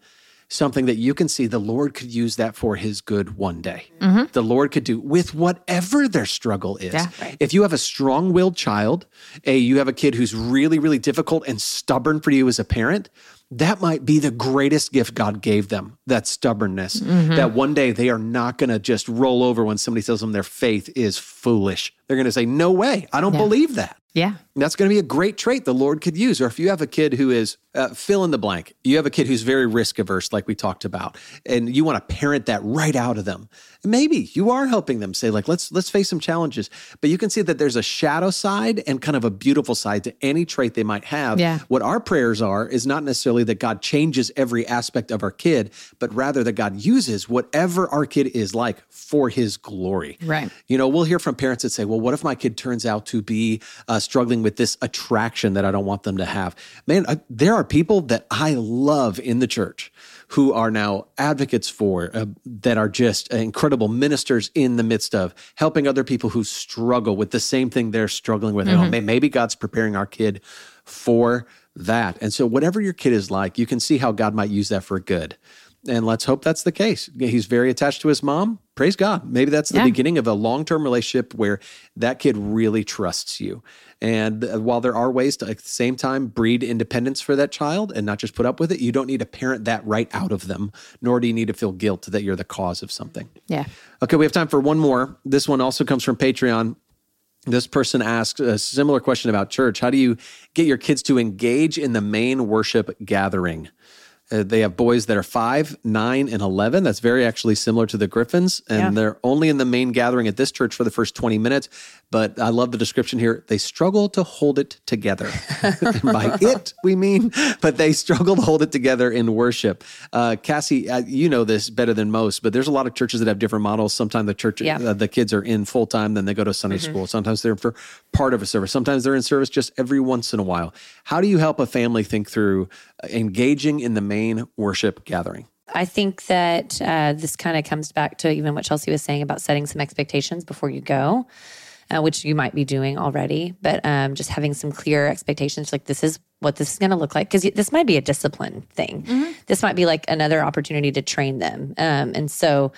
something that you can see the Lord could use that for his good one day. Mm-hmm. The Lord could do with whatever their struggle is. Yeah. If you have a strong willed child, a you have a kid who's really, really difficult and stubborn for you as a parent, that might be the greatest gift God gave them that stubbornness. Mm-hmm. That one day they are not going to just roll over when somebody tells them their faith is foolish. They're going to say, No way, I don't believe that. yeah. That's going to be a great trait the Lord could use. Or if you have a kid who is uh, fill in the blank, you have a kid who's very risk averse, like we talked about, and you want to parent that right out of them. Maybe you are helping them say, like, let's let's face some challenges. But you can see that there's a shadow side and kind of a beautiful side to any trait they might have. Yeah. What our prayers are is not necessarily that God changes every aspect of our kid, but rather that God uses whatever our kid is like for His glory. Right. You know, we'll hear from parents that say, well, what if my kid turns out to be uh, struggling with this attraction that I don't want them to have? Man, uh, there are people that I love in the church who are now advocates for, uh, that are just incredible ministers in the midst of helping other people who struggle with the same thing they're struggling with. And, oh, maybe God's preparing our kid for that. And so, whatever your kid is like, you can see how God might use that for good. And let's hope that's the case. He's very attached to his mom. Praise God. Maybe that's the Yeah. beginning of a long term relationship where that kid really trusts you. And while there are ways to, at the same time, breed independence for that child and not just put up with it, you don't need to parent that right out of them, nor do you need to feel guilt that you're the cause of something. Yeah. Okay, we have time for one more. This one also comes from Patreon. This person asked a similar question about church. How do you get your kids to engage in the main worship gathering? Uh, they have boys that are five, nine, and 11. That's very actually similar to the Griffins. And Yeah. they're only in the main gathering at this church for the first 20 minutes. But I love the description here. They struggle to hold it together. By it, we mean, but they struggle to hold it together in worship. Uh, Cassie, uh, you know this better than most, but there's a lot of churches that have different models. Sometimes the church, Yeah. uh, the kids are in full time, then they go to Sunday school. Sometimes they're for part of a service. Sometimes they're in service just every once in a while. How do you help a family think through engaging in the main worship gathering? I think that uh, this kind of comes back to even what Chelsea was saying about setting some expectations before you go, uh, which you might be doing already, but um, just having some clear expectations like this is what this is going to look like. Because this might be a discipline thing. This might be like another opportunity to train them. Um, and so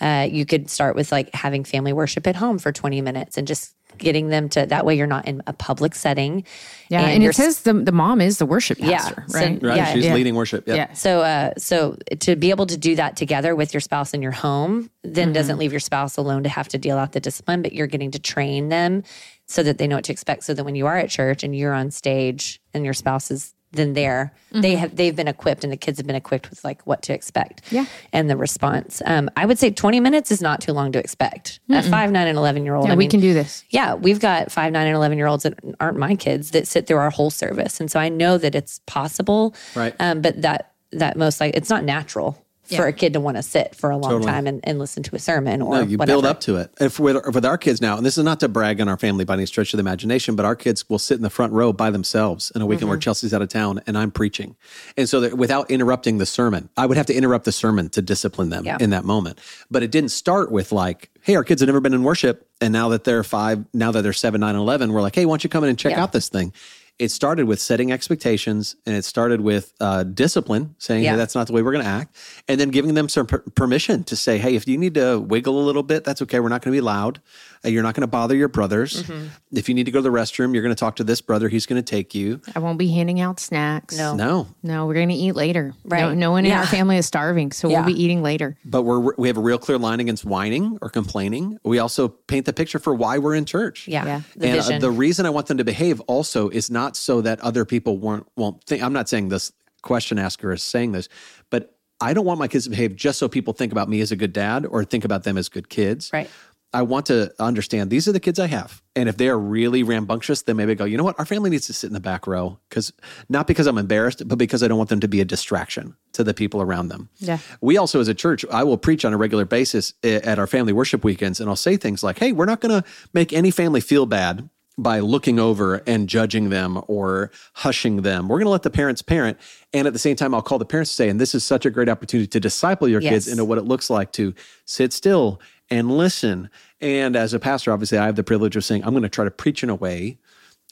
uh, you could start with like having family worship at home for 20 minutes and just getting them to that way you're not in a public setting. Yeah. And, you're it says the, the mom is the worship Yeah. pastor, So- right? Right? Yeah, She's yeah. leading worship. Yep. Yeah. So, uh, so to be able to do that together with your spouse in your home, then doesn't leave your spouse alone to have to deal out the discipline, but you're getting to train them so that they know what to expect. So that when you are at church and you're on stage and your spouse is then there, they have they've been equipped and the kids have been equipped with like what to expect. Yeah. and the response. Um, I would say 20 minutes is not too long to expect. A five, nine, and 11 year old. Yeah, I we can do this. yeah, we've got five, nine, and 11 year olds that aren't my kids that sit through our whole service. And so I know that it's possible. Right. Um, but that, that most like, it's not natural for a kid to want to sit for a long Totally. time and, and listen to a sermon or No, you whatever. build up to it. If with, with our kids now, and this is not to brag on our family by any stretch of the imagination, but our kids will sit in the front row by themselves in a weekend Mm-hmm. where Chelsea's out of town and I'm preaching. And so that without interrupting the sermon, I would have to interrupt the sermon to discipline them Yeah. in that moment. But it didn't start with like, hey, our kids have never been in worship. And now that they're five, now that they're seven, nine, 11, we're like, hey, why don't you come in and check Yeah. out this thing? It started with setting expectations and it started with uh, discipline, saying, Yeah. hey, that's not the way we're going to act. And then giving them some per- permission to say, hey, if you need to wiggle a little bit, that's okay. We're not going to be loud. You're not going to bother your brothers. Mm-hmm. If you need to go to the restroom, you're going to talk to this brother. He's going to take you. I won't be handing out snacks. No. No, No, we're going to eat later. No, Right. no one in our family is starving, so Yeah. we'll be eating later. but we're we have a real clear line against whining or complaining. We also paint the picture for why we're in church. Yeah. Yeah. The and uh, the reason I want them to behave also is not so that other people won't won't think. I'm not saying this question asker is saying this, but I don't want my kids to behave just so people think about me as a good dad or think about them as good kids. right. I want to understand these are the kids I have. And if they are really rambunctious, then maybe I go, you know what? Our family needs to sit in the back row because not because I'm embarrassed, but because I don't want them to be a distraction to the people around them. Yeah. We also, as a church, I will preach on a regular basis eh, at our family worship weekends, and I'll say things like, hey, we're not going to make any family feel bad by looking over and judging them or hushing them. We're going to let the parents parent. And at the same time, I'll call the parents to say, and this is such a great opportunity to disciple your kids into what it looks like to sit still and listen. And as a pastor, obviously, I have the privilege of saying, I'm going to try to preach in a way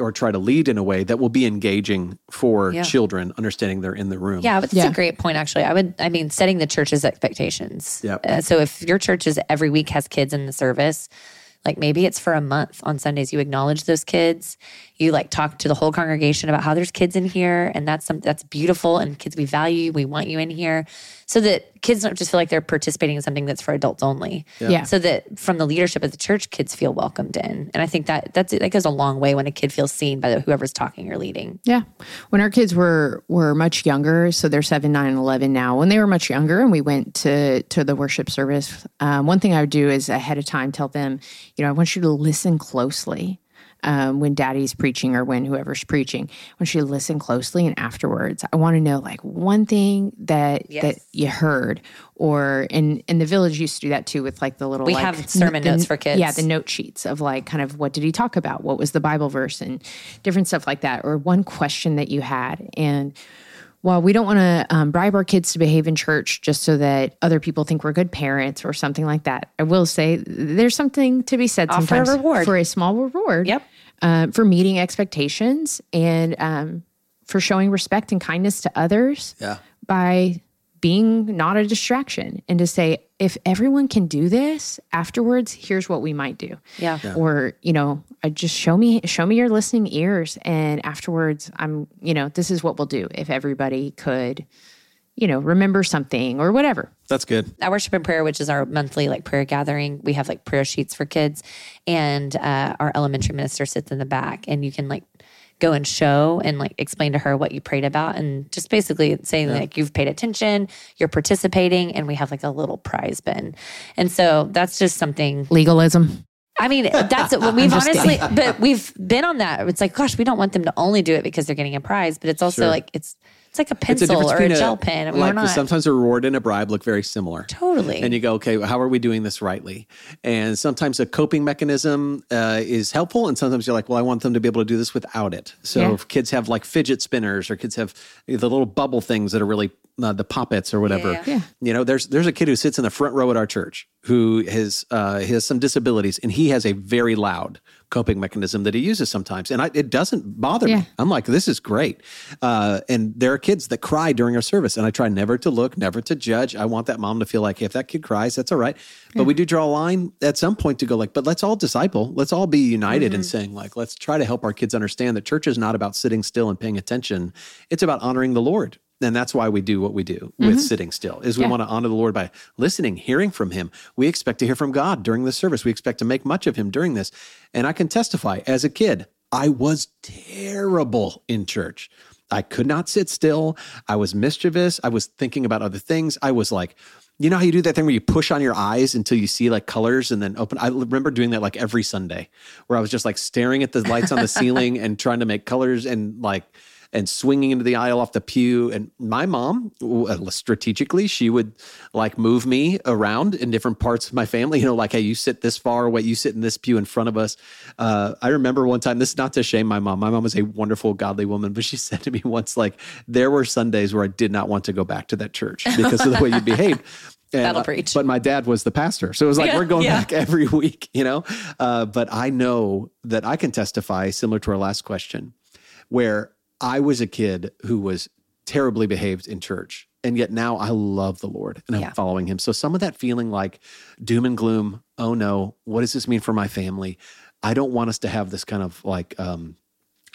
or try to lead in a way that will be engaging for Yeah. children, understanding they're in the room. Yeah, but that's Yeah. a great point. Actually, I would. I mean, setting the church's expectations. Yep. Uh, so if your church is every week has kids in the service, like maybe it's for a month on Sundays. You acknowledge those kids. You like talk to the whole congregation about how there's kids in here, and that's some that's beautiful. And kids, we value. you, We want you in here, so that kids don't just feel like they're participating in something that's for adults only. Yeah. So that from the leadership of the church, kids feel welcomed in, and I think that that's that goes a long way when a kid feels seen by the, whoever's talking or leading. Yeah. When our kids were were much younger, so they're seven, nine, and eleven now. When they were much younger, and we went to to the worship service, um, one thing I would do is ahead of time tell them, you know, I want you to listen closely. Um, when daddy's preaching or when whoever's preaching, when she you to listen closely and afterwards, I want to know like one thing that that you heard, or in in the village used to do that too with like the little We like, have sermon the- notes for kids. Yeah, the note sheets of like kind of what did he talk about? What was the Bible verse and different stuff like that, or one question that you had. And while we don't want to um, bribe our kids to behave in church just so that other people think we're good parents or something like that, I will say there's something to be said Offer a sometimes reward. for a small reward. Yep. Uh, for meeting expectations and um, for showing respect and kindness to others Yeah. by being not a distraction and to say if everyone can do this afterwards here's what we might do Yeah. or you know uh, just show me show me your listening ears and afterwards i'm you know this is what we'll do if everybody could you know remember something or whatever That's good. at worship and prayer, which is our monthly like prayer gathering, we have like prayer sheets for kids, and uh, our elementary minister sits in the back, and you can like go and show and like explain to her what you prayed about, and just basically saying like you've paid attention, you're participating, and we have like a little prize bin, and so that's just something. legalism I mean, that's what we've just honestly, but we've been on that. It's like, gosh, we don't want them to only do it because they're getting a prize, but it's also Sure. like it's it's like a It's a pencil or a gel pen. Like not sometimes a reward and a bribe look very similar. totally. And you go, okay, how are we doing this rightly? And sometimes a coping mechanism uh, is helpful, and sometimes you're like, well, I want them to be able to do this without it. So Yeah. if kids have like fidget spinners, or kids have the little bubble things that are really uh, the poppets or whatever. Yeah, yeah. You know, there's there's a kid who sits in the front row at our church who has uh, has some disabilities, and he has a very loud coping mechanism that he uses sometimes, and I, it doesn't bother Yeah. me. I'm like, this is great. Uh, and there are kids that cry during our service, and I try never to look, never to judge. I want that mom to feel like hey, if that kid cries, that's all right. But we do draw a line at some point to go like, but let's all disciple. Let's all be united in saying like, let's try to help our kids understand that church is not about sitting still and paying attention. It's about honoring the Lord. And that's why we do what we do with mm-hmm. sitting still is we Yeah. want to honor the Lord by listening, hearing from him. We expect to hear from God during the service. We expect to make much of him during this. And I can testify as a kid, I was terrible in church. I could not sit still. I was mischievous. I was thinking about other things. I was like, you know how you do that thing where you push on your eyes until you see like colors and then open? I remember doing that like every Sunday where I was just like staring at the lights on the ceiling and trying to make colors and like, and swinging into the aisle off the pew. And my mom, uh, strategically, she would like move me around in different parts of my family. You know, like, hey, you sit this far away, you sit in this pew in front of us. Uh, I remember one time, this is not to shame my mom. My mom was a wonderful, godly woman, but she said to me once, like, there were Sundays where I did not want to go back to that church because of the way you behaved. And, That'll preach. But my dad was the pastor. So it was like, Yeah, we're going yeah. back every week, you know? Uh, but I know that I can testify, similar to our last question, where I was a kid who was terribly behaved in church. And yet now I love the Lord and I'm Yeah. following him. So some of that feeling like doom and gloom, oh no, what does this mean for my family? I don't want us to have this kind of like um,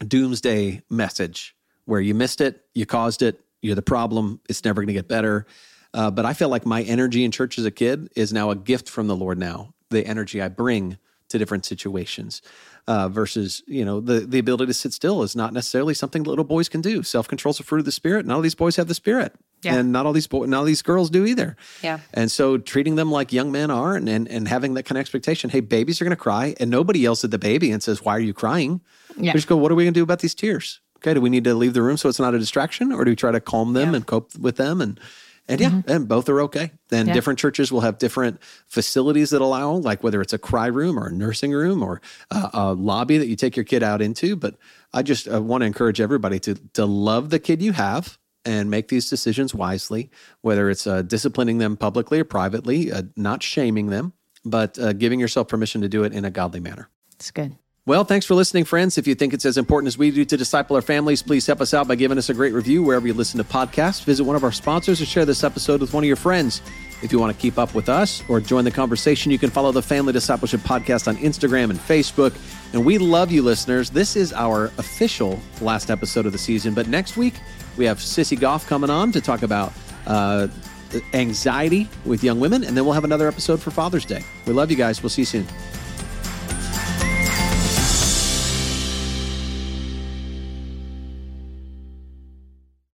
doomsday message where you missed it, you caused it, you're the problem, it's never going to get better. Uh, but I feel like my energy in church as a kid is now a gift from the Lord now, the energy I bring to different situations. Uh, versus, you know, the the ability to sit still is not necessarily something little boys can do. Self control is a fruit of the spirit. Not all these boys have the spirit, Yeah. and not all these boys, not all these girls do either. Yeah. And so treating them like young men are, and and, and having that kind of expectation. Hey, babies are going to cry, and nobody yells at the baby and says, "Why are you crying?" Yeah. We just go, "What are we going to do about these tears?" Okay, do we need to leave the room so it's not a distraction, or do we try to calm them Yeah. and cope with them and and yeah, and both are okay. And Yeah. different churches will have different facilities that allow, like whether it's a cry room or a nursing room or a, a lobby that you take your kid out into. But I just uh, want to encourage everybody to to love the kid you have and make these decisions wisely, whether it's uh, disciplining them publicly or privately, uh, not shaming them, but uh, giving yourself permission to do it in a godly manner. It's good. Well, thanks for listening, friends. If you think it's as important as we do to disciple our families, please help us out by giving us a great review wherever you listen to podcasts. Visit one of our sponsors or share this episode with one of your friends. If you want to keep up with us or join the conversation, you can follow the Family Discipleship Podcast on Instagram and Facebook. And we love you, listeners. This is our official last episode of the season. But next week, we have Sissy Goff coming on to talk about uh, anxiety with young women. And then we'll have another episode for Father's Day. We love you guys. We'll see you soon.